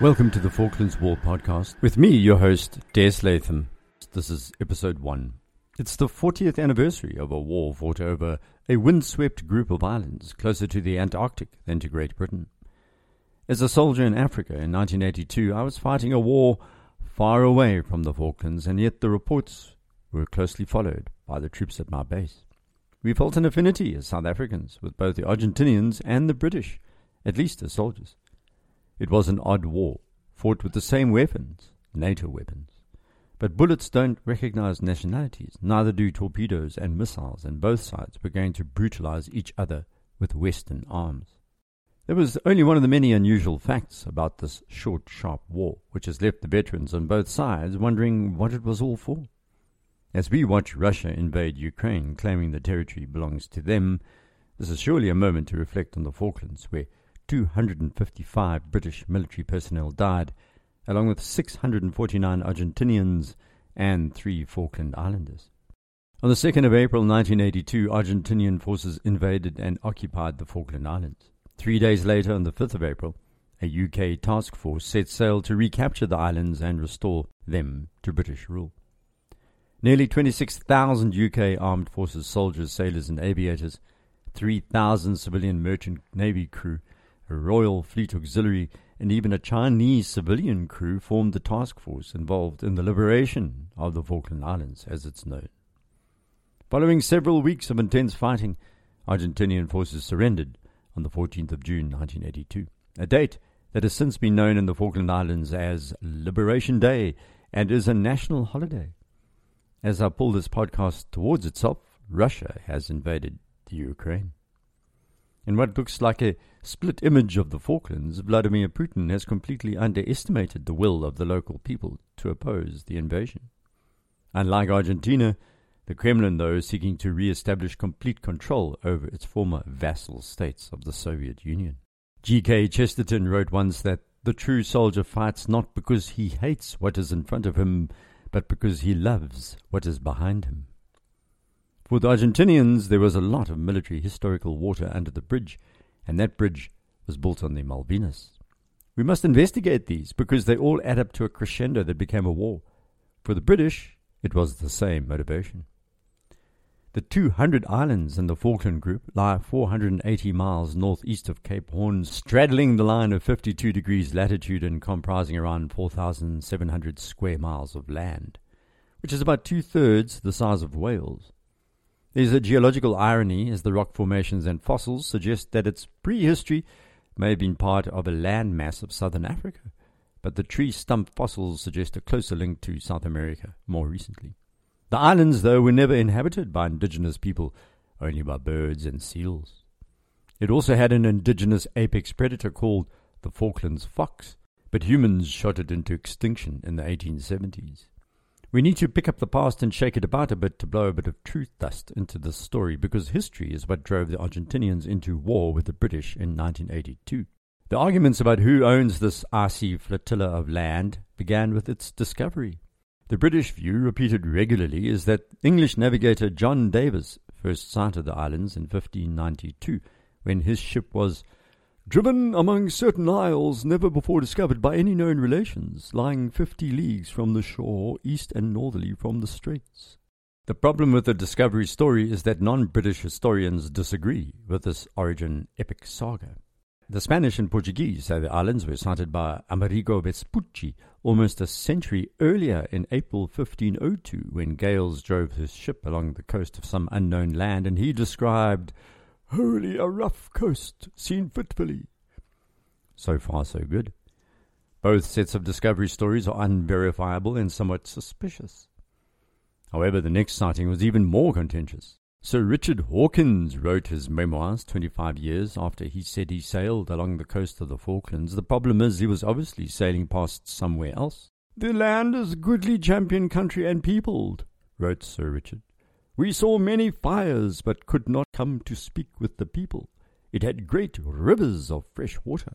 Welcome to the Falklands War podcast with me, your host, Des Latham. This is episode one. It's the 40th anniversary of a war fought over a windswept group of islands closer to the Antarctic than to Great Britain. As a soldier in Africa in 1982, I was fighting a war far away from the Falklands, and yet the reports were closely followed by the troops at my base. We felt an affinity as South Africans with both the Argentinians and the British, at least as soldiers. It was an odd war, fought with the same weapons, NATO weapons. But bullets don't recognize nationalities, neither do torpedoes and missiles, and both sides were going to brutalize each other with Western arms. There was only one of the many unusual facts about this short, sharp war, which has left the veterans on both sides wondering what it was all for. As we watch Russia invade Ukraine, claiming the territory belongs to them, this is surely a moment to reflect on the Falklands, where 255 British military personnel died, along with 649 Argentinians and three Falkland Islanders. On the 2nd of April 1982, Argentinian forces invaded and occupied the Falkland Islands. Three days later, on the 5th of April, a UK task force set sail to recapture the islands and restore them to British rule. Nearly 26,000 UK armed forces, soldiers, sailors, and aviators, 3,000 civilian merchant navy crew, a Royal Fleet Auxiliary, and even a Chinese civilian crew formed the task force involved in the liberation of the Falkland Islands, as it's known. Following several weeks of intense fighting, Argentinian forces surrendered on the 14th of June 1982, a date that has since been known in the Falkland Islands as Liberation Day and is a national holiday. As I pull this podcast towards itself, Russia has invaded the Ukraine. In what looks like a split image of the Falklands, Vladimir Putin has completely underestimated the will of the local people to oppose the invasion. Unlike Argentina, the Kremlin, though, is seeking to re establish complete control over its former vassal states of the Soviet Union. G.K. Chesterton wrote once that the true soldier fights not because he hates what is in front of him, but because he loves what is behind him. For the Argentinians, there was a lot of military historical water under the bridge, and that bridge was built on the Malvinas. We must investigate these because they all add up to a crescendo that became a war. For the British, it was the same motivation. The 200 islands in the Falkland Group lie 480 miles northeast of Cape Horn, straddling the line of 52 degrees latitude and comprising around 4,700 square miles of land, which is about two thirds the size of Wales. There's a geological irony as the rock formations and fossils suggest that its prehistory may have been part of a landmass of southern Africa, but the tree stump fossils suggest a closer link to South America more recently. The islands, though, were never inhabited by indigenous people, only by birds and seals. It also had an indigenous apex predator called the Falklands fox, but humans shot it into extinction in the 1870s. We need to pick up the past and shake it about a bit to blow a bit of truth dust into this story because history is what drove the Argentinians into war with the British in 1982. The arguments about who owns this icy flotilla of land began with its discovery. The British view, repeated regularly, is that English navigator John Davis first sighted the islands in 1592 when his ship was driven among certain isles never before discovered by any known relations, lying fifty leagues from the shore, east and northerly from the straits. The problem with the discovery story is that non British historians disagree with this origin epic saga. The Spanish and Portuguese say the islands were sighted by Amerigo Vespucci almost a century earlier in April 1502 when gales drove his ship along the coast of some unknown land and he described wholly a rough coast seen fitfully. So far, so good. Both sets of discovery stories are unverifiable and somewhat suspicious. However, the next sighting was even more contentious. Sir Richard Hawkins wrote his memoirs 25 years after he said he sailed along the coast of the Falklands. The problem is he was obviously sailing past somewhere else. The land is goodly champion country and peopled, wrote Sir Richard. We saw many fires, but could not come to speak with the people. It had great rivers of fresh water.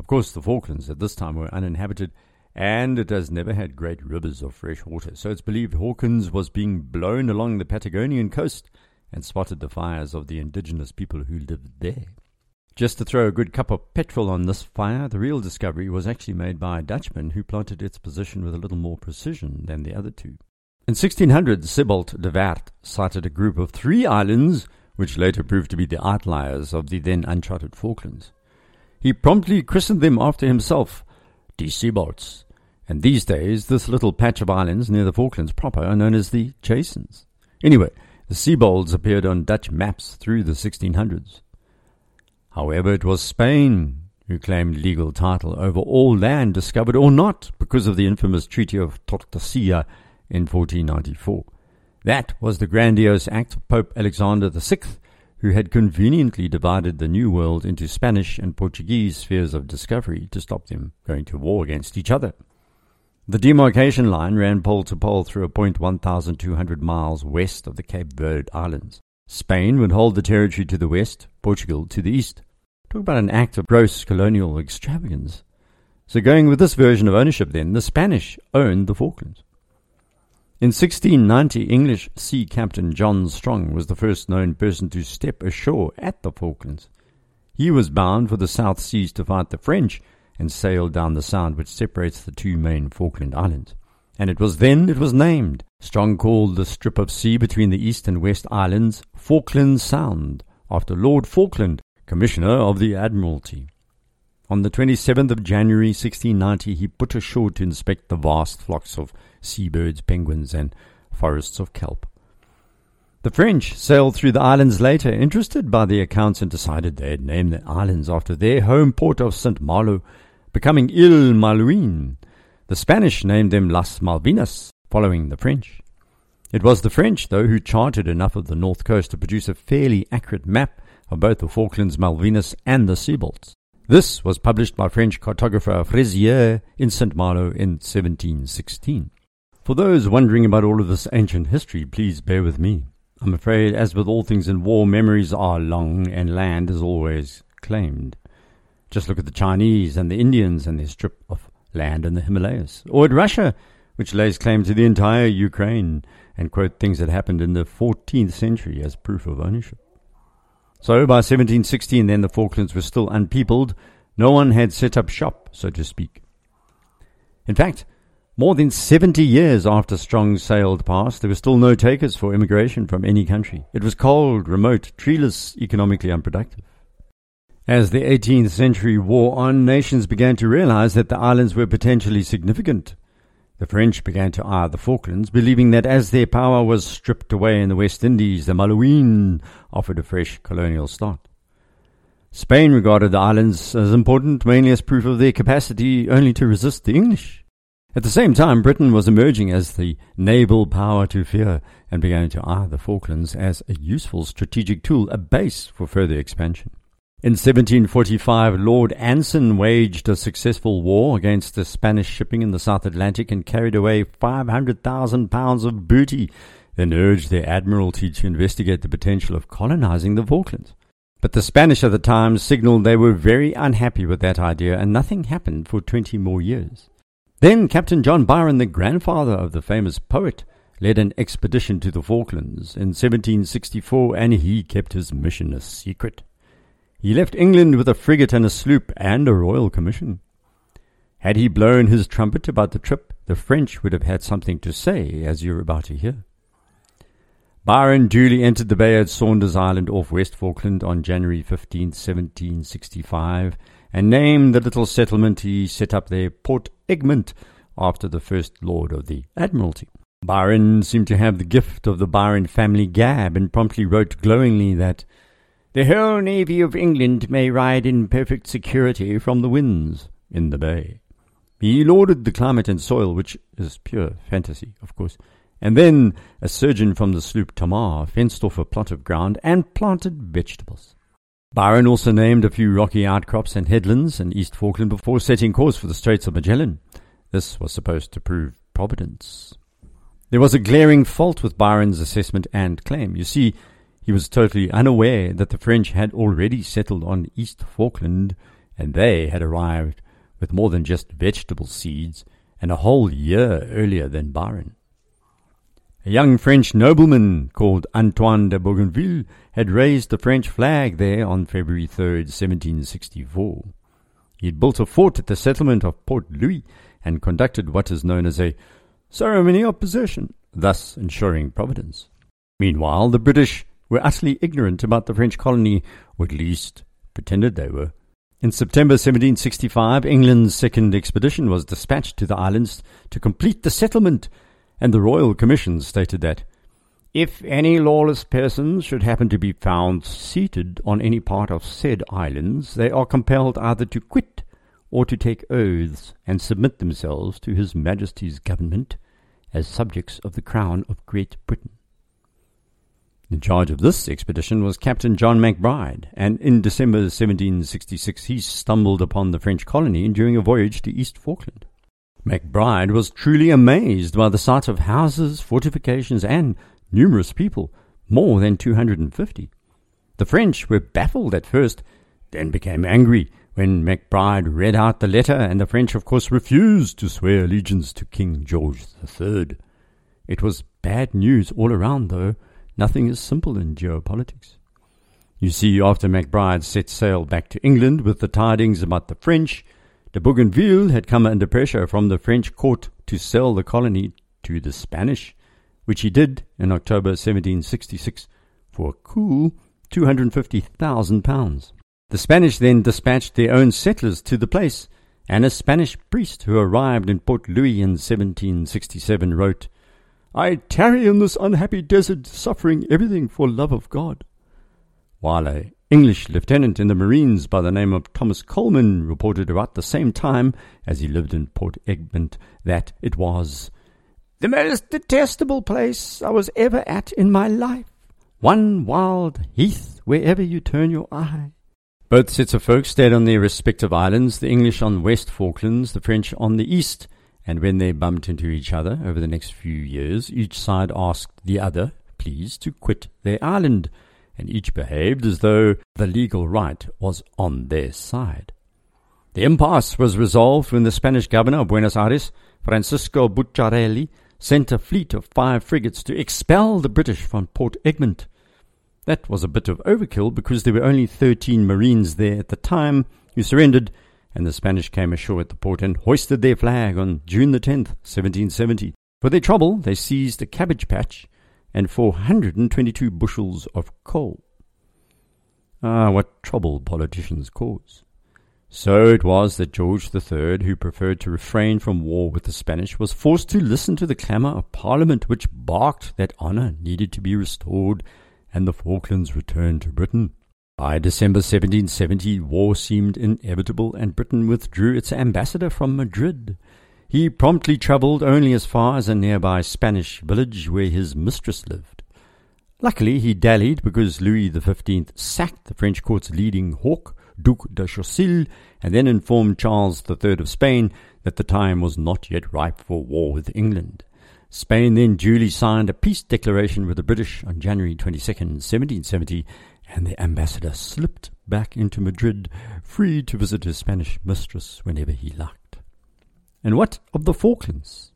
Of course, the Falklands at this time were uninhabited, and it has never had great rivers of fresh water, so it's believed Hawkins was being blown along the Patagonian coast and spotted the fires of the indigenous people who lived there. Just to throw a good cup of petrol on this fire, the real discovery was actually made by a Dutchman who plotted its position with a little more precision than the other two. In 1600, Sebald de Weert sighted a group of three islands, which later proved to be the outliers of the then uncharted Falklands. He promptly christened them after himself, Die Sibolds, and these days this little patch of islands near the Falklands proper are known as the Jasons. Anyway, the Sibolds appeared on Dutch maps through the 1600s. However, it was Spain who claimed legal title over all land discovered or not because of the infamous Treaty of Tordesillas in 1494. That was the grandiose act of Pope Alexander VI, who had conveniently divided the New World into Spanish and Portuguese spheres of discovery to stop them going to war against each other. The demarcation line ran pole to pole through a point 1,200 miles west of the Cape Verde Islands. Spain would hold the territory to the west, Portugal to the east. Talk about an act of gross colonial extravagance. So, going with this version of ownership, then, the Spanish owned the Falklands. In 1690, English sea captain John Strong was the first known person to step ashore at the Falklands. He was bound for the South Seas to fight the French and sailed down the sound which separates the two main Falkland Islands. And it was then it was named. Strong called the strip of sea between the East and West Islands Falkland Sound, after Lord Falkland, Commissioner of the Admiralty. On the 27th of January 1690, he put ashore to inspect the vast flocks of seabirds, penguins, and forests of kelp. The French sailed through the islands later, interested by the accounts, and decided they had named the islands after their home port of St. Malo, becoming Ile Malouine. The Spanish named them Las Malvinas, following the French. It was the French, though, who charted enough of the north coast to produce a fairly accurate map of both the Falklands, Malvinas, and the Seabolds. This was published by French cartographer Frezier in St. Malo in 1716. For those wondering about all of this ancient history, please bear with me. I'm afraid, as with all things in war, memories are long and land is always claimed. Just look at the Chinese and the Indians and their strip of land in the Himalayas. Or at Russia, which lays claim to the entire Ukraine and quote things that happened in the 14th century as proof of ownership. So by 1716, then the Falklands were still unpeopled. No one had set up shop, so to speak. In fact, more than 70 years after Strong sailed past, there were still no takers for immigration from any country. It was cold, remote, treeless, economically unproductive. As the 18th century wore on, nations began to realize that the islands were potentially significant. The French began to eye the Falklands, believing that as their power was stripped away in the West Indies, the Malouine offered a fresh colonial start. Spain regarded the islands as important mainly as proof of their capacity only to resist the English. At the same time, Britain was emerging as the naval power to fear and began to eye the Falklands as a useful strategic tool, a base for further expansion. In 1745, Lord Anson waged a successful war against the Spanish shipping in the South Atlantic and carried away 500,000 pounds of booty, then urged the admiralty to investigate the potential of colonizing the Falklands. But the Spanish at the time signaled they were very unhappy with that idea, and nothing happened for 20 more years. Then Captain John Byron, the grandfather of the famous poet, led an expedition to the Falklands in 1764, and he kept his mission a secret. He left England with a frigate and a sloop and a royal commission. Had he blown his trumpet about the trip, the French would have had something to say, as you're about to hear. Byron duly entered the bay at Saunders Island off West Falkland on January 15, 1765, and named the little settlement he set up there Port Egmont after the first Lord of the Admiralty. Byron seemed to have the gift of the Byron family gab and promptly wrote glowingly that the whole navy of England may ride in perfect security from the winds in the bay. He lauded the climate and soil, which is pure fantasy, of course. And then a surgeon from the sloop Tamar fenced off a plot of ground and planted vegetables. Byron also named a few rocky outcrops and headlands in East Falkland before setting course for the Straits of Magellan. This was supposed to prove providence. There was a glaring fault with Byron's assessment and claim. You see, he was totally unaware that the French had already settled on East Falkland, and they had arrived with more than just vegetable seeds, and a whole year earlier than Byron. A young French nobleman called Antoine de Bougainville had raised the French flag there on February 3, 1764. He had built a fort at the settlement of Port Louis and conducted what is known as a ceremony of possession, thus ensuring providence. Meanwhile, the British were utterly ignorant about the French colony, or at least pretended they were. In September 1765, England's second expedition was dispatched to the islands to complete the settlement, and the Royal Commission stated that if any lawless persons should happen to be found seated on any part of said islands, they are compelled either to quit or to take oaths and submit themselves to His Majesty's government as subjects of the Crown of Great Britain. In charge of this expedition was Captain John MacBride, and in December 1766 he stumbled upon the French colony during a voyage to East Falkland. MacBride was truly amazed by the sight of houses, fortifications, and numerous people, more than 250. The French were baffled at first, then became angry when MacBride read out the letter, and the French, of course, refused to swear allegiance to King George III. It was bad news all around, though. Nothing is simple in geopolitics. You see, after MacBride set sail back to England with the tidings about the French, de Bougainville had come under pressure from the French court to sell the colony to the Spanish which he did in October 1766 for a cool £250,000. The Spanish then dispatched their own settlers to the place, and a Spanish priest who arrived in Port Louis in 1767 wrote, I tarry in this unhappy desert, suffering everything for love of God. While a English lieutenant in the Marines by the name of Thomas Coleman reported about the same time, as he lived in Port Egmont, that it was the most detestable place I was ever at in my life. One wild heath wherever you turn your eye. Both sets of folk stayed on their respective islands, the English on West Falklands, the French on the east, and when they bumped into each other over the next few years, each side asked the other, please, to quit their island, and each behaved as though the legal right was on their side. The impasse was resolved when the Spanish governor of Buenos Aires, Francisco Bucareli, sent a fleet of five frigates to expel the British from Port Egmont. That was a bit of overkill because there were only 13 Marines there at the time who surrendered, and the Spanish came ashore at the port and hoisted their flag on June the 10th, 1770. For their trouble, they seized a cabbage patch and 422 bushels of coal. Ah, what trouble politicians cause. So it was that George III, who preferred to refrain from war with the Spanish, was forced to listen to the clamour of Parliament, which barked that honour needed to be restored and the Falklands returned to Britain. By December 1770, war seemed inevitable, and Britain withdrew its ambassador from Madrid. He promptly travelled only as far as a nearby Spanish village where his mistress lived. Luckily, he dallied because Louis XV sacked the French court's leading hawk Duc de Choiseul, and then informed Charles III of Spain that the time was not yet ripe for war with England. Spain then duly signed a peace declaration with the British on January 22, 1770, and the ambassador slipped back into Madrid, free to visit his Spanish mistress whenever he liked. And what of the Falklands?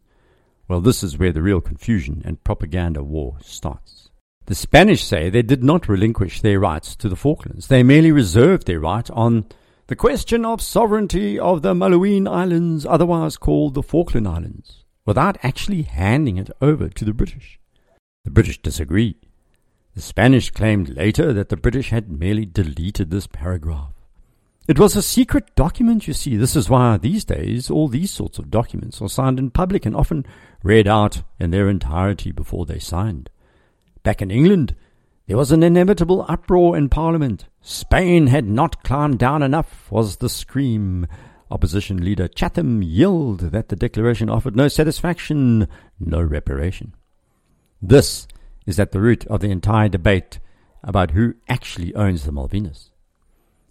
Well, this is where the real confusion and propaganda war starts. The Spanish say they did not relinquish their rights to the Falklands. They merely reserved their right on the question of sovereignty of the Malouine Islands, otherwise called the Falkland Islands, without actually handing it over to the British. The British disagreed. The Spanish claimed later that the British had merely deleted this paragraph. It was a secret document, you see. This is why these days all these sorts of documents are signed in public and often read out in their entirety before they signed. Back in England, there was an inevitable uproar in Parliament. Spain had not climbed down enough, was the scream. Opposition leader Chatham yelled that the declaration offered no satisfaction, no reparation. This is at the root of the entire debate about who actually owns the Malvinas.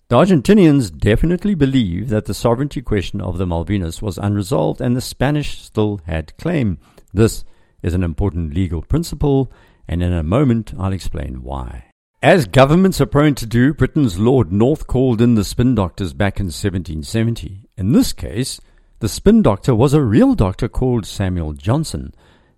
The Argentinians definitely believe that the sovereignty question of the Malvinas was unresolved and the Spanish still had claim. This is an important legal principle and in a moment I'll explain why. As governments are prone to do, Britain's Lord North called in the spin doctors back in 1770. In this case, the spin doctor was a real doctor called Samuel Johnson.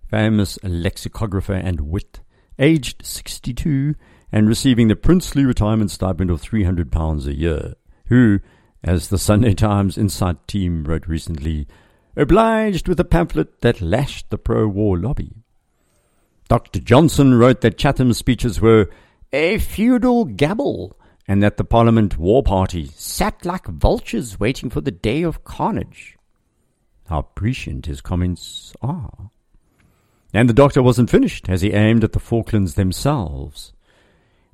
famous lexicographer and wit, aged 62 and receiving the princely retirement stipend of £300 a year, who, as the Sunday Times Insight team wrote recently, obliged with a pamphlet that lashed the pro war lobby. Dr. Johnson wrote that Chatham's speeches were a feudal gabble and that the Parliament War Party sat like vultures waiting for the day of carnage. How prescient his comments are. And the doctor wasn't finished as he aimed at the Falklands themselves.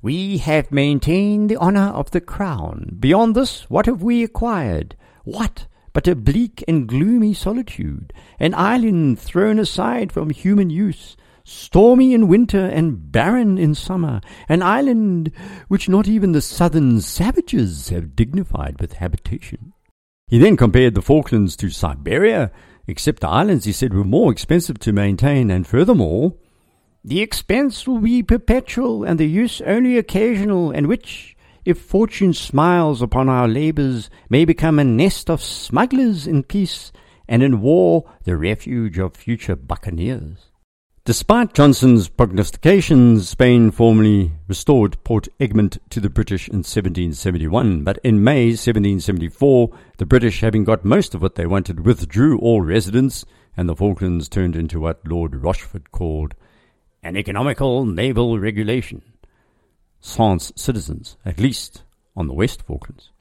We have maintained the honour of the crown. Beyond this, what have we acquired? What but a bleak and gloomy solitude, an island thrown aside from human use, stormy in winter and barren in summer, an island which not even the southern savages have dignified with habitation. He then compared the Falklands to Siberia, except the islands, he said, were more expensive to maintain, and furthermore, the expense will be perpetual and the use only occasional, and which, if fortune smiles upon our labours, may become a nest of smugglers in peace, and in war the refuge of future buccaneers. Despite Johnson's prognostications, Spain formally restored Port Egmont to the British in 1771, but in May 1774, the British, having got most of what they wanted, withdrew all residents, and the Falklands turned into what Lord Rochford called an economical naval regulation sans citizens, at least on the West Falklands.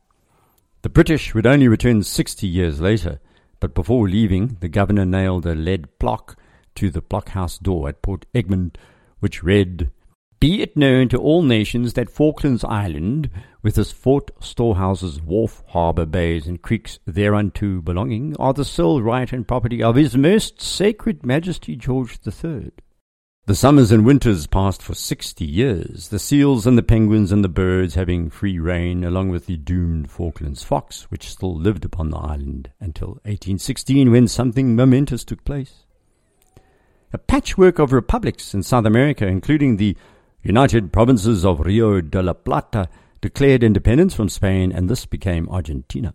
The British would only return 60 years later, but before leaving, the governor nailed a lead plaque to the blockhouse door at Port Egmont, which read, Be it known to all nations that Falklands Island, with its fort, storehouses, wharf, harbour, bays, and creeks thereunto belonging, are the sole right and property of His Most Sacred Majesty George the Third. The summers and winters passed for sixty years, the seals and the penguins and the birds having free rein, along with the doomed Falklands fox, which still lived upon the island until 1816 when something momentous took place. A patchwork of republics in South America, including the United Provinces of Rio de la Plata, declared independence from Spain, and this became Argentina.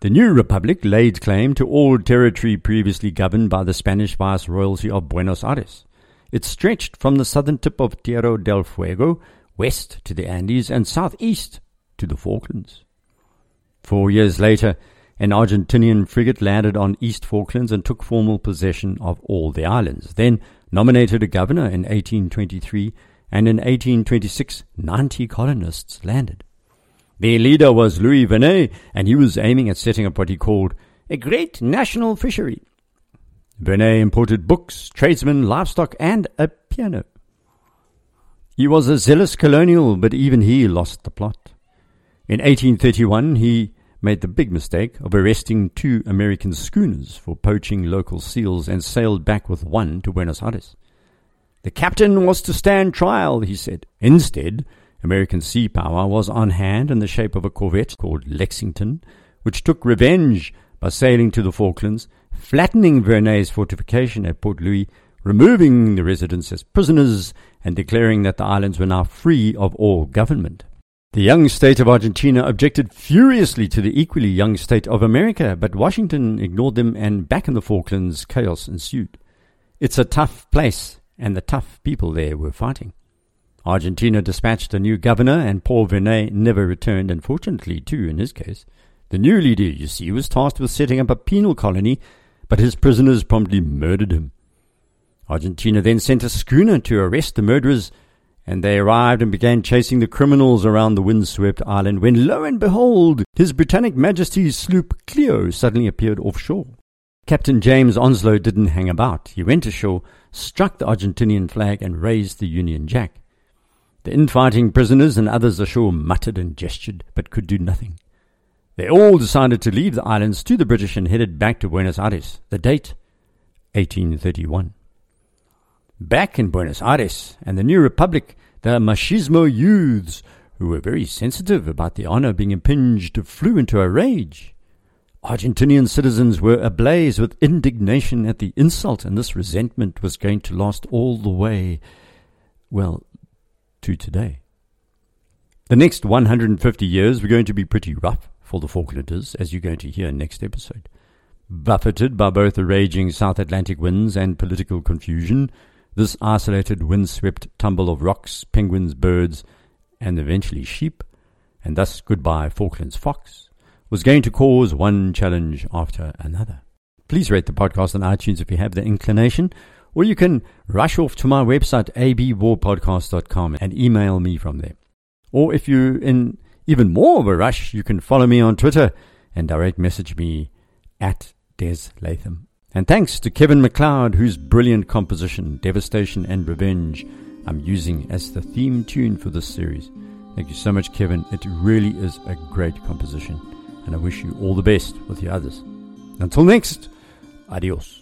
The new republic laid claim to all territory previously governed by the Spanish Viceroyalty of Buenos Aires. It stretched from the southern tip of Tierra del Fuego west to the Andes and southeast to the Falklands. Four years later, an Argentinian frigate landed on East Falklands and took formal possession of all the islands, then nominated a governor in 1823, and in 1826 90 colonists landed. Their leader was Louis Vernet, and he was aiming at setting up what he called a great national fishery. Vernet imported books, tradesmen, livestock, and a piano. He was a zealous colonial, but even he lost the plot. In 1831, he made the big mistake of arresting two American schooners for poaching local seals and sailed back with one to Buenos Aires. The captain was to stand trial, he said. Instead, American sea power was on hand in the shape of a corvette called Lexington, which took revenge by sailing to the Falklands flattening Vernet's fortification at Port Louis, removing the residents as prisoners, and declaring that the islands were now free of all government. The young state of Argentina objected furiously to the equally young state of America, but Washington ignored them, and back in the Falklands, chaos ensued. It's a tough place, and the tough people there were fighting. Argentina dispatched a new governor, and Paul Vernet never returned, unfortunately, too, in his case. The new leader, you see, was tasked with setting up a penal colony but his prisoners promptly murdered him. Argentina then sent a schooner to arrest the murderers, and they arrived and began chasing the criminals around the windswept island when, lo and behold, His Britannic Majesty's sloop Clio suddenly appeared offshore. Captain James Onslow didn't hang about. He went ashore, struck the Argentinian flag, and raised the Union Jack. The infighting prisoners and others ashore muttered and gestured, but could do nothing. They all decided to leave the islands to the British and headed back to Buenos Aires. The date, 1831. Back in Buenos Aires and the new republic, the machismo youths, who were very sensitive about the honor being impinged, flew into a rage. Argentinian citizens were ablaze with indignation at the insult, and this resentment was going to last all the way, well, to today. The next 150 years were going to be pretty rough for the Falklanders, as you're going to hear next episode. Buffeted by both the raging South Atlantic winds and political confusion, this isolated windswept tumble of rocks, penguins, birds, and eventually sheep, and thus goodbye Falklands fox, was going to cause one challenge after another. Please rate the podcast on iTunes if you have the inclination, or you can rush off to my website, abwarpodcast.com, and email me from there. Or if you're in even more of a rush, you can follow me on Twitter and direct message me at Des Latham. And thanks to Kevin MacLeod, whose brilliant composition, Devastation and Revenge, I'm using as the theme tune for this series. Thank you so much, Kevin. It really is a great composition, and I wish you all the best with the others. Until next, adios.